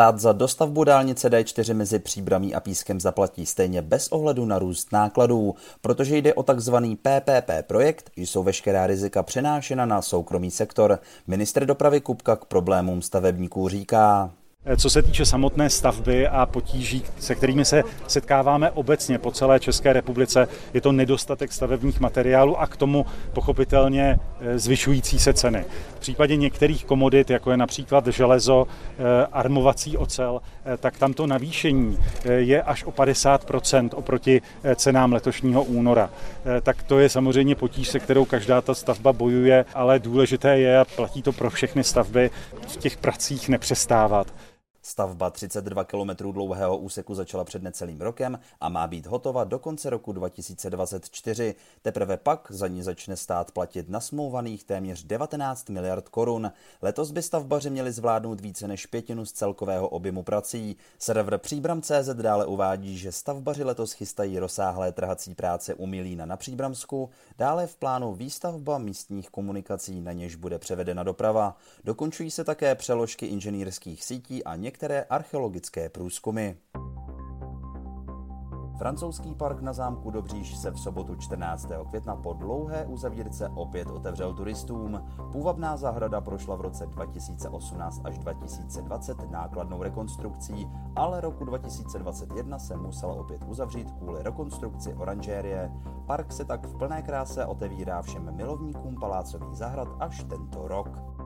Stát za dostavbu dálnice D4 mezi Příbramí a Pískem zaplatí stejně bez ohledu na růst nákladů, protože jde o takzvaný PPP projekt, jsou veškerá rizika přenášena na soukromý sektor. Ministr dopravy Kupka k problémům stavebníků říká. Eh, co se týče samotné stavby a potíží, se kterými se setkáváme obecně po celé České republice, je to nedostatek stavebních materiálů a k tomu pochopitelně eh, zvyšující se ceny. V případě některých komodit, jako je například železo, eh, armovací ocel, tak tamto navýšení je až o 50% oproti cenám letošního února. Tak to je samozřejmě potíž, se kterou každá ta stavba bojuje, ale důležité je, a platí to pro všechny stavby, v těch pracích nepřestávat. Stavba 32 km dlouhého úseku začala před necelým rokem a má být hotova do konce roku 2024. Teprve pak za ní začne stát platit nasmouvaných téměř 19 miliard korun. Letos by stavbaři měli zvládnout více než pětinu z celkového objemu prací. Server Příbram.cz dále uvádí, že stavbaři letos chystají rozsáhlé trhací práce u Milína na Příbramsku, dále v plánu výstavba místních komunikací, na něž bude převedena doprava. Dokončují se také přeložky inženýrských sítí a některé některé archeologické průzkumy. Francouzský park na zámku Dobříž se v sobotu 14. května po dlouhé uzavírce opět otevřel turistům. Půvabná zahrada prošla v roce 2018 až 2020 nákladnou rekonstrukcí, ale roku 2021 se musela opět uzavřít kvůli rekonstrukci oranžérie. Park se tak v plné kráse otevírá všem milovníkům palácových zahrad až tento rok.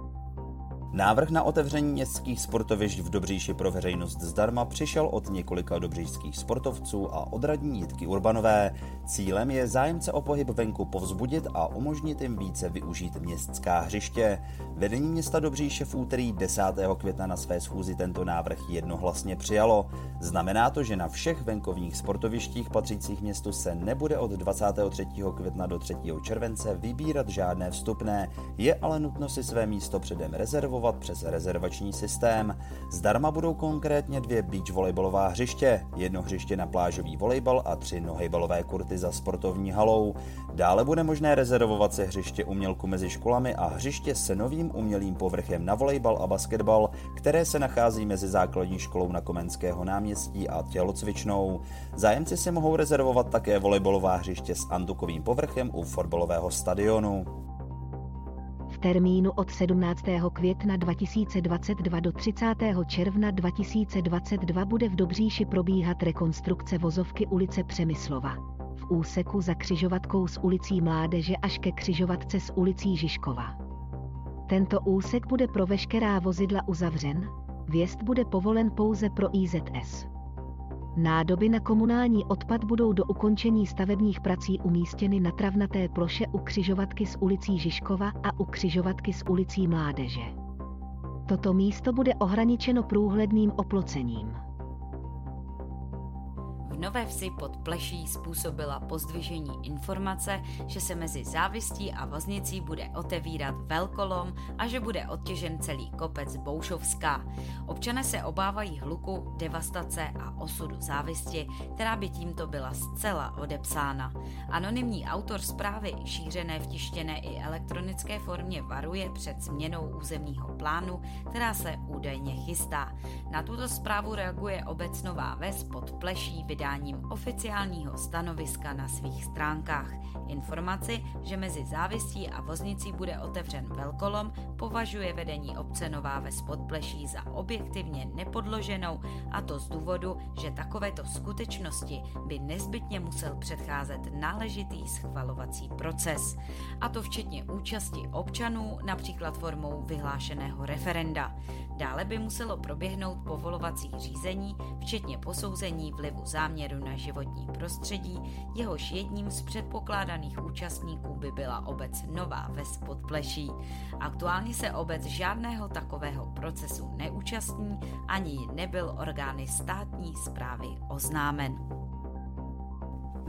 Návrh na otevření městských sportovišť v Dobříši pro veřejnost zdarma přišel od několika dobříšských sportovců a od radní Jitky Urbanové. Cílem je zájemce o pohyb venku povzbudit a umožnit jim více využít městská hřiště. Vedení města Dobříše v úterý 10. května na své schůzi tento návrh jednohlasně přijalo. Znamená to, že na všech venkovních sportovištích patřících městu se nebude od 23. května do 3. července vybírat žádné vstupné, je ale nutno si své místo předem rezervovat rezervovat přes rezervační systém. Zdarma budou konkrétně dvě beach volejbalová hřiště, jedno hřiště na plážový volejbal a tři nohejbalové kurty za sportovní halou. Dále bude možné rezervovat se hřiště umělku mezi školami a hřiště se novým umělým povrchem na volejbal a basketbal, které se nachází mezi základní školou na Komenského náměstí a tělocvičnou. Zájemci si mohou rezervovat také volejbalová hřiště s antukovým povrchem u fotbalového stadionu termínu od 17. května 2022 do 30. června 2022 bude v Dobříši probíhat rekonstrukce vozovky ulice Přemyslova. V úseku za křižovatkou s ulicí Mládeže až ke křižovatce s ulicí Žižkova. Tento úsek bude pro veškerá vozidla uzavřen, vjezd bude povolen pouze pro IZS. Nádoby na komunální odpad budou do ukončení stavebních prací umístěny na travnaté ploše u křižovatky s ulicí Žižkova a u křižovatky s ulicí Mládeže. Toto místo bude ohraničeno průhledným oplocením. Nové Vsi pod Pleší způsobila pozdvižení informace, že se mezi závistí a voznicí bude otevírat velkolom a že bude odtěžen celý kopec Boušovská. Občané se obávají hluku, devastace a osudu závisti, která by tímto byla zcela odepsána. Anonymní autor zprávy, šířené v tištěné i elektronické formě, varuje před změnou územního plánu, která se údajně chystá. Na tuto zprávu reaguje obec Nová Ves pod Pleší vydání vydáním oficiálního stanoviska na svých stránkách. Informaci, že mezi závistí a voznicí bude otevřen velkolom, považuje vedení obce Nová ve Spodpleší za objektivně nepodloženou a to z důvodu, že takovéto skutečnosti by nezbytně musel předcházet náležitý schvalovací proces. A to včetně účasti občanů, například formou vyhlášeného referenda. Dále by muselo proběhnout povolovací řízení, včetně posouzení vlivu záměru záměru na životní prostředí, jehož jedním z předpokládaných účastníků by byla obec Nová Ves Podpleší. Aktuálně se obec žádného takového procesu neúčastní, ani nebyl orgány státní zprávy oznámen.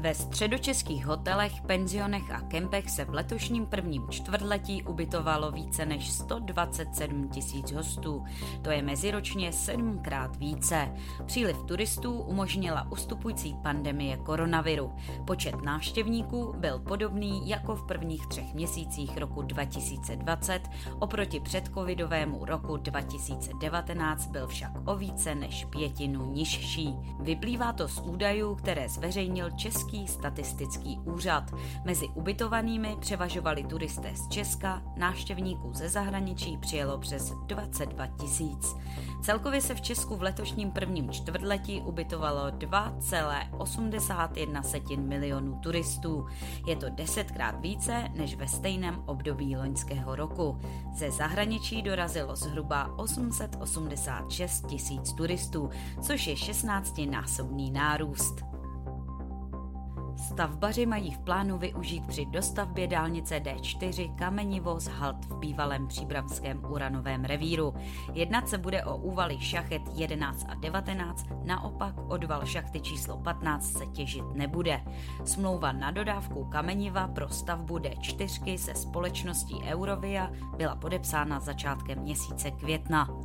Ve středočeských hotelech, penzionech a kempech se v letošním prvním čtvrtletí ubytovalo více než 127 tisíc hostů. To je meziročně sedmkrát více. Příliv turistů umožnila ustupující pandemie koronaviru. Počet návštěvníků byl podobný jako v prvních třech měsících roku 2020, oproti předcovidovému roku 2019 byl však o více než pětinu nižší. Vyplývá to z údajů, které zveřejnil Český Český statistický úřad. Mezi ubytovanými převažovali turisté z Česka, návštěvníků ze zahraničí přijelo přes 22 tisíc. Celkově se v Česku v letošním prvním čtvrtletí ubytovalo 2,81 milionů turistů. Je to desetkrát více než ve stejném období loňského roku. Ze zahraničí dorazilo zhruba 886 tisíc turistů, což je 16-násobný nárůst. Stavbaři mají v plánu využít při dostavbě dálnice D4 kamenivoz Halt v bývalém příbramském uranovém revíru. Jednat se bude o úvaly šachet 11 a 19, naopak odval šachty číslo 15 se těžit nebude. Smlouva na dodávku kameniva pro stavbu D4 se společností Eurovia byla podepsána začátkem měsíce května.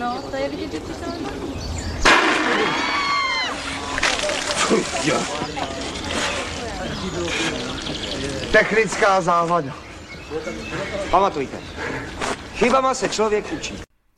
No, to je vidět, že to Technická závada. Pamatujte, chybama se člověk učí.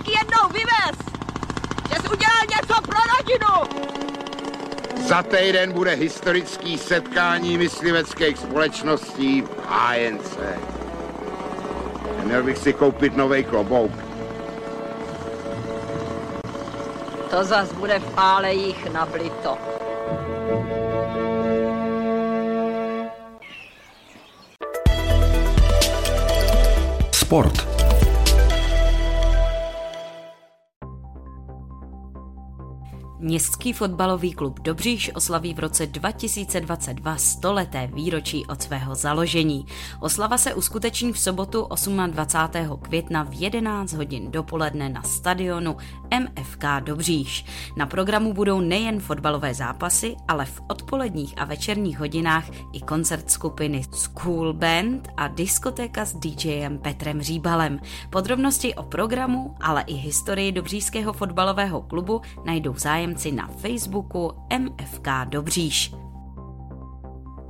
taky jednou vyvez! Že jsi udělal něco pro rodinu! Za týden bude historický setkání mysliveckých společností v ANC. Měl bych si koupit nový klobouk. To zas bude v álejích nablito. Sport. Městský fotbalový klub Dobříš oslaví v roce 2022 stoleté výročí od svého založení. Oslava se uskuteční v sobotu 28. května v 11 hodin dopoledne na stadionu MFK Dobříš. Na programu budou nejen fotbalové zápasy, ale v odpoledních a večerních hodinách i koncert skupiny School Band a diskotéka s DJem Petrem Říbalem. Podrobnosti o programu, ale i historii Dobřížského fotbalového klubu najdou zájem zájemci na Facebooku MFK Dobříš.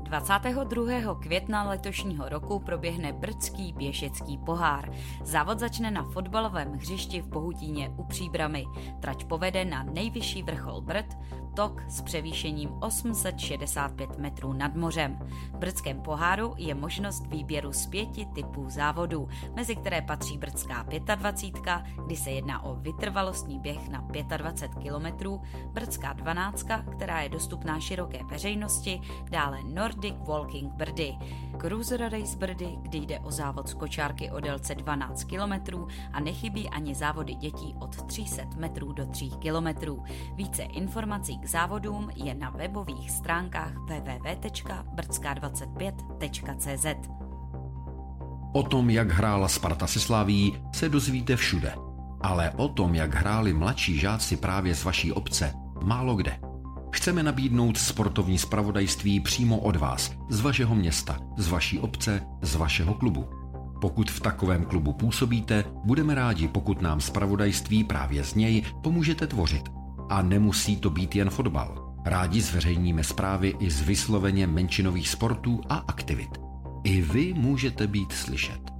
22. května letošního roku proběhne Brdský běžecký pohár. Závod začne na fotbalovém hřišti v Bohutíně u Příbramy. Trať povede na nejvyšší vrchol Brd, tok s převýšením 865 metrů nad mořem. V Brdském poháru je možnost výběru z pěti typů závodů, mezi které patří Brdská 25, kdy se jedná o vytrvalostní běh na 25 km, Brdská 12, která je dostupná široké veřejnosti, dále Nordic Walking Brdy, Cruiser Race Brdy, kdy jde o závod z kočárky o délce 12 km a nechybí ani závody dětí od 300 metrů do 3 km. Více informací k závodům je na webových stránkách www.brdská25.cz. O tom, jak hrála Sparta se Slaví, se dozvíte všude. Ale o tom, jak hráli mladší žáci právě z vaší obce, málo kde. Chceme nabídnout sportovní spravodajství přímo od vás, z vašeho města, z vaší obce, z vašeho klubu. Pokud v takovém klubu působíte, budeme rádi, pokud nám spravodajství právě z něj pomůžete tvořit. A nemusí to být jen fotbal. Rádi zveřejníme zprávy i z vysloveně menšinových sportů a aktivit. I vy můžete být slyšet.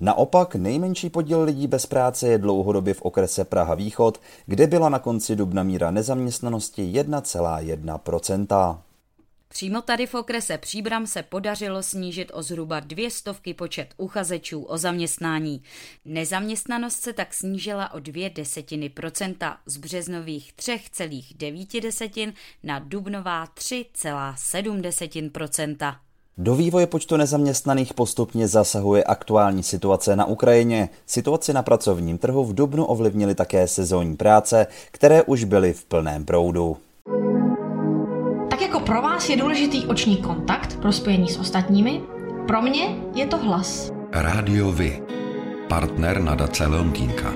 Naopak nejmenší podíl lidí bez práce je dlouhodobě v okrese Praha Východ, kde byla na konci dubna míra nezaměstnanosti 1,1%. Přímo tady v okrese Příbram se podařilo snížit o zhruba dvě stovky počet uchazečů o zaměstnání. Nezaměstnanost se tak snížila o dvě desetiny procenta z březnových 3,9 desetin na dubnová 3,7 desetin procenta. Do vývoje počtu nezaměstnaných postupně zasahuje aktuální situace na Ukrajině. Situaci na pracovním trhu v Dubnu ovlivnily také sezónní práce, které už byly v plném proudu. Tak jako pro vás je důležitý oční kontakt pro spojení s ostatními, pro mě je to hlas. Rádio Vy, partner nadace Leontýnka.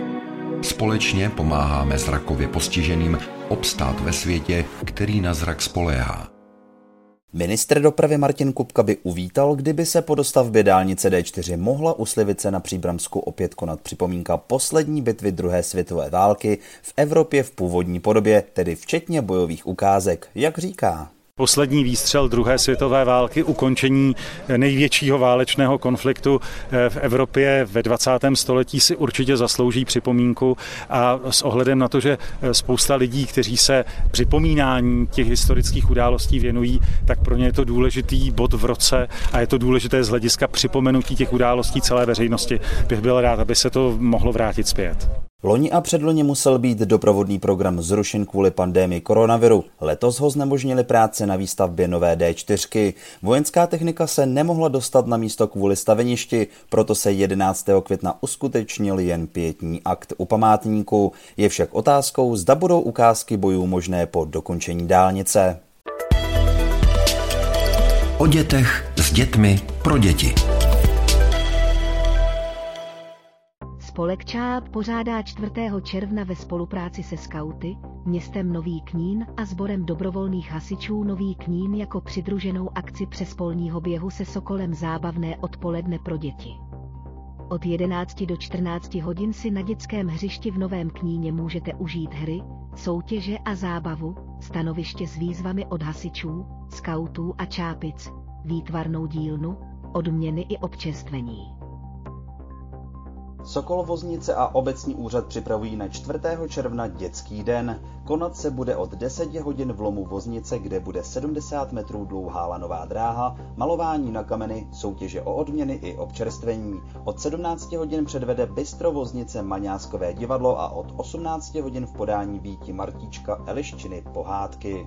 Společně pomáháme zrakově postiženým obstát ve světě, který na zrak spoléhá. Ministr dopravy Martin Kupka by uvítal, kdyby se po dostavbě dálnice D4 mohla u Slivice na Příbramsku opět konat připomínka poslední bitvy druhé světové války v Evropě v původní podobě, tedy včetně bojových ukázek, jak říká poslední výstřel druhé světové války, ukončení největšího válečného konfliktu eh, v Evropě ve 20. století si určitě zaslouží připomínku a s ohledem na to, že eh, spousta lidí, kteří se připomínání těch historických událostí věnují, tak pro ně je to důležitý bod v roce a je to důležité z hlediska připomenutí těch událostí celé veřejnosti. Bych byl rád, aby se to mohlo vrátit zpět. Loni a předloni musel být doprovodný program zrušen kvůli pandémii koronaviru. Letos ho znemožnili práce na výstavbě nové D4. Vojenská technika se nemohla dostat na místo kvůli staveništi, proto se 11. května uskutečnil jen pětní akt u památníku. Je však otázkou, zda budou ukázky bojů možné po dokončení dálnice. O dětech s dětmi pro děti. Spolek ČÁP pořádá 4. června ve spolupráci se skauty, městem Nový Knín a sborem dobrovolných hasičů Nový Knín jako přidruženou akci přespolního běhu se Sokolem zábavné odpoledne pro děti. Od 11 do 14 hodin si na dětském hřišti v Novém Kníně můžete užít hry, soutěže a zábavu, stanoviště s výzvami od hasičů, skautů a čápic, výtvarnou dílnu, odměny i občerstvení. Sokol Voznice a obecní úřad připravují na 4. června dětský den. Konat se bude od 10 hodin v lomu Voznice, kde bude 70 metrů dlouhá lanová dráha, malování na kameny, soutěže o odměny i občerstvení. Od 17 hodin předvede Bystro Voznice Maňáskové divadlo a od 18 hodin v podání Víti Martíčka Eliščiny pohádky.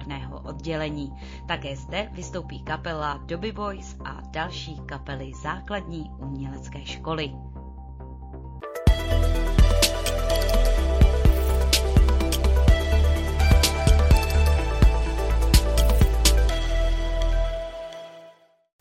výtvarného oddělení. Také zde vystoupí kapela Dobby Boys a další kapely základní umělecké školy.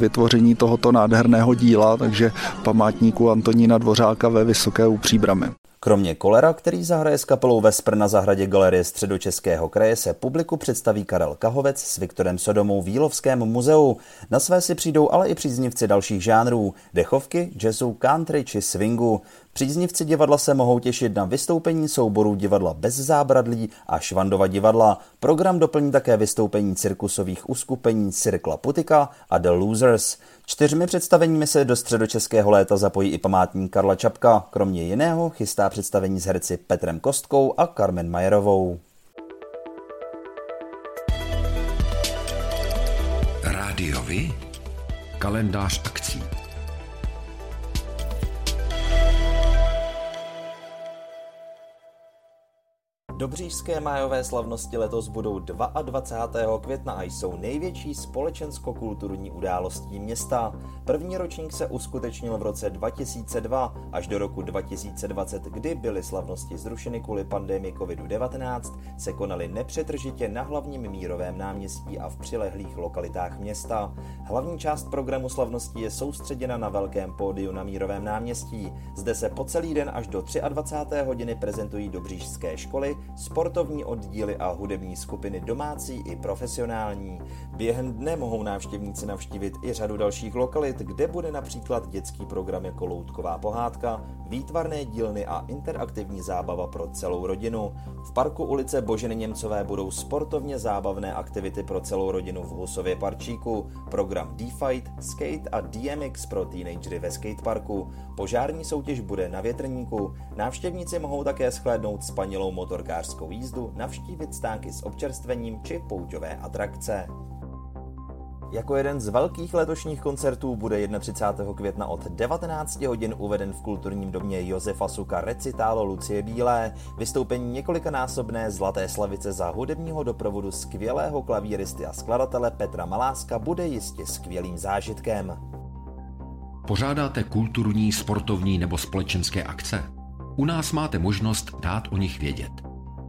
vytvoření tohoto nádherného díla, takže památníku Antonína Dvořáka ve Vysoké u Příbramy. Kromě Kolera, který zahraje s kapelou Vespr na zahradě Galerie středočeského kraje, se publiku představí Karel Kahovec s Viktorem Sodomou v Jílovském muzeu. Na své si přijdou ale i příznivci dalších žánrů, dechovky, jazzu, country či swingu. Příznivci divadla se mohou těšit na vystoupení souborů divadla bez zábradlí a Švandova divadla. Program doplní také vystoupení cirkusových uskupení Cirkla Putika a The Losers. Čtyřmi představeními se do středočeského léta zapojí i památník Karla Čapka. Kromě jiného chystá představení s herci Petrem Kostkou a Carmen Majerovou. Rádiovi? Kalendář akcí. Dobřížské májové slavnosti letos budou 22. května a jsou největší společensko-kulturní událostí města. První ročník se uskutečnil v roce 2002 až do roku 2020, kdy byly slavnosti zrušeny kvůli pandemii COVID-19, se konaly nepřetržitě na hlavním mírovém náměstí a v přilehlých lokalitách města. Hlavní část programu slavností je soustředěna na velkém pódiu na mírovém náměstí. Zde se po celý den až do 23. hodiny prezentují dobřížské školy, sportovní oddíly a hudební skupiny domácí i profesionální. Během dne mohou návštěvníci navštívit i řadu dalších lokalit, kde bude například dětský program jako loutková pohádka, výtvarné dílny a interaktivní zábava pro celou rodinu. V parku ulice Boženy Němcové budou sportovně zábavné aktivity pro celou rodinu v Husově parčíku, program D-Fight, Skate a DMX pro teenagery ve skateparku. Požární soutěž bude na větrníku. Návštěvníci mohou také shlédnout spanilou motorkářskou jízdu, navštívit stánky s občerstvením či pouťové atrakce. Jako jeden z velkých letošních koncertů bude 31. května od 19 hodin uveden v kulturním domě Josefa Suka recitálo Lucie Bílé, vystoupení několikanásobné Zlaté slavice za hudebního doprovodu skvělého klavíristy a skladatele Petra Maláska bude jistě skvělým zážitkem. Pořádáte kulturní, sportovní nebo společenské akce? U nás máte možnost dát o nich vědět.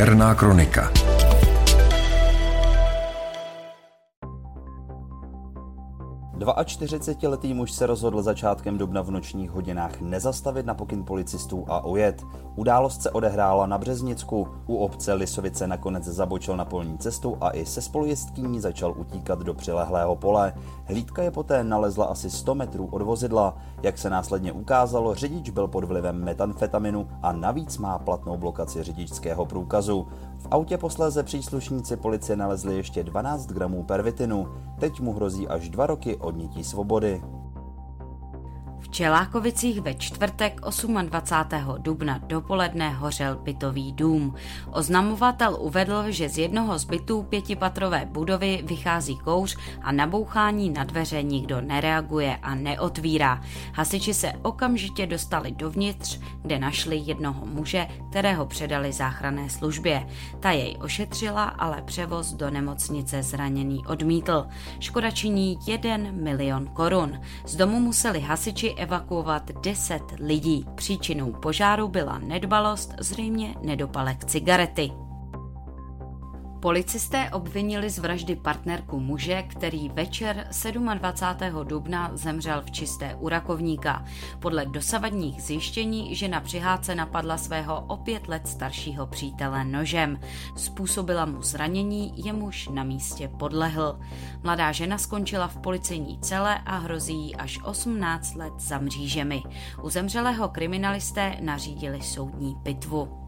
Černá kronika. 42-letý muž se rozhodl začátkem dubna v nočních hodinách nezastavit na pokyn policistů a ujet. Událost se odehrála na Březnicku. U obce Lisovice nakonec zabočil na polní cestu a i se spolujezdkyní začal utíkat do přilehlého pole. Hlídka je poté nalezla asi 100 metrů od vozidla. Jak se následně ukázalo, řidič byl pod vlivem metanfetaminu a navíc má platnou blokaci řidičského průkazu. V autě posléze příslušníci policie nalezli ještě 12 gramů pervitinu. Teď mu hrozí až dva roky odnětí svobody. Čelákovicích ve čtvrtek 28. dubna dopoledne hořel bytový dům. Oznamovatel uvedl, že z jednoho z bytů pětipatrové budovy vychází kouř a na bouchání na dveře nikdo nereaguje a neotvírá. Hasiči se okamžitě dostali dovnitř, kde našli jednoho muže, kterého předali záchranné službě. Ta jej ošetřila, ale převoz do nemocnice zraněný odmítl. Škoda činí 1 milion korun. Z domu museli hasiči evakuovat 10 lidí. Příčinou požáru byla nedbalost, zřejmě nedopalek cigarety. Policisté obvinili z vraždy partnerku muže, který večer 27. dubna zemřel v čisté u rakovníka. Podle dosavadních zjištění žena při hádce napadla svého o pět let staršího přítele nožem. Způsobila mu zranění, jemuž na místě podlehl. Mladá žena skončila v policejní cele a hrozí jí až 18 let za mřížemi. U zemřelého kriminalisté nařídili soudní pitvu.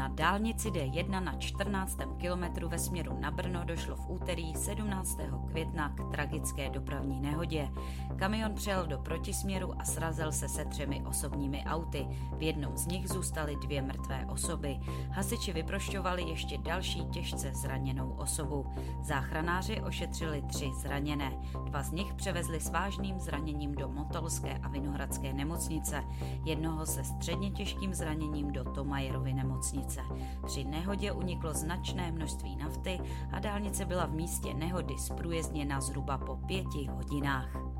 Na dálnici D1 na 14. kilometru ve směru na Brno došlo v úterý 17. května k tragické dopravní nehodě. Kamion přel do protisměru a srazil se se třemi osobními auty. V jednom z nich zůstaly dvě mrtvé osoby. Hasiči vyprošťovali ještě další těžce zraněnou osobu. Záchranáři ošetřili tři zraněné. Dva z nich převezli s vážným zraněním do Motolské a Vinohradské nemocnice. Jednoho se středně těžkým zraněním do Tomajerovy nemocnice dálnice. Při nehodě uniklo značné množství nafty a dálnice byla v místě nehody zprůjezdněna zhruba po pěti hodinách.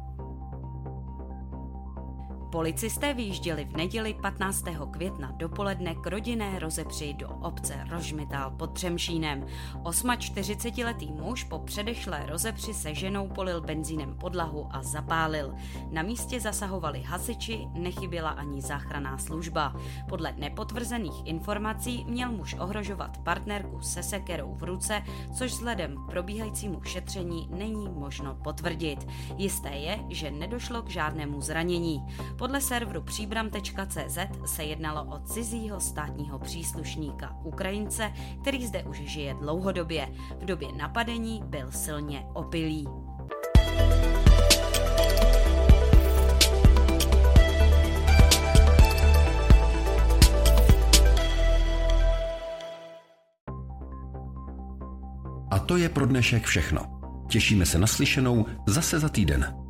Policisté vyjížděli v neděli 15. května dopoledne k rodinné rozepři do obce Rožmitál pod Třemšínem. 48-letý muž po předešlé rozepři se ženou polil benzínem podlahu a zapálil. Na místě zasahovali hasiči, nechyběla ani záchranná služba. Podle nepotvrzených informací měl muž ohrožovat partnerku se sekerou v ruce, což vzhledem k probíhajícímu šetření není možno potvrdit. Jisté je, že nedošlo k žádnému zranění. Podle serveru příbram.cz se jednalo o cizího státního příslušníka Ukrajince, který zde už žije dlouhodobě. V době napadení byl silně opilý. A to je pro dnešek všechno. Těšíme se na slyšenou zase za týden.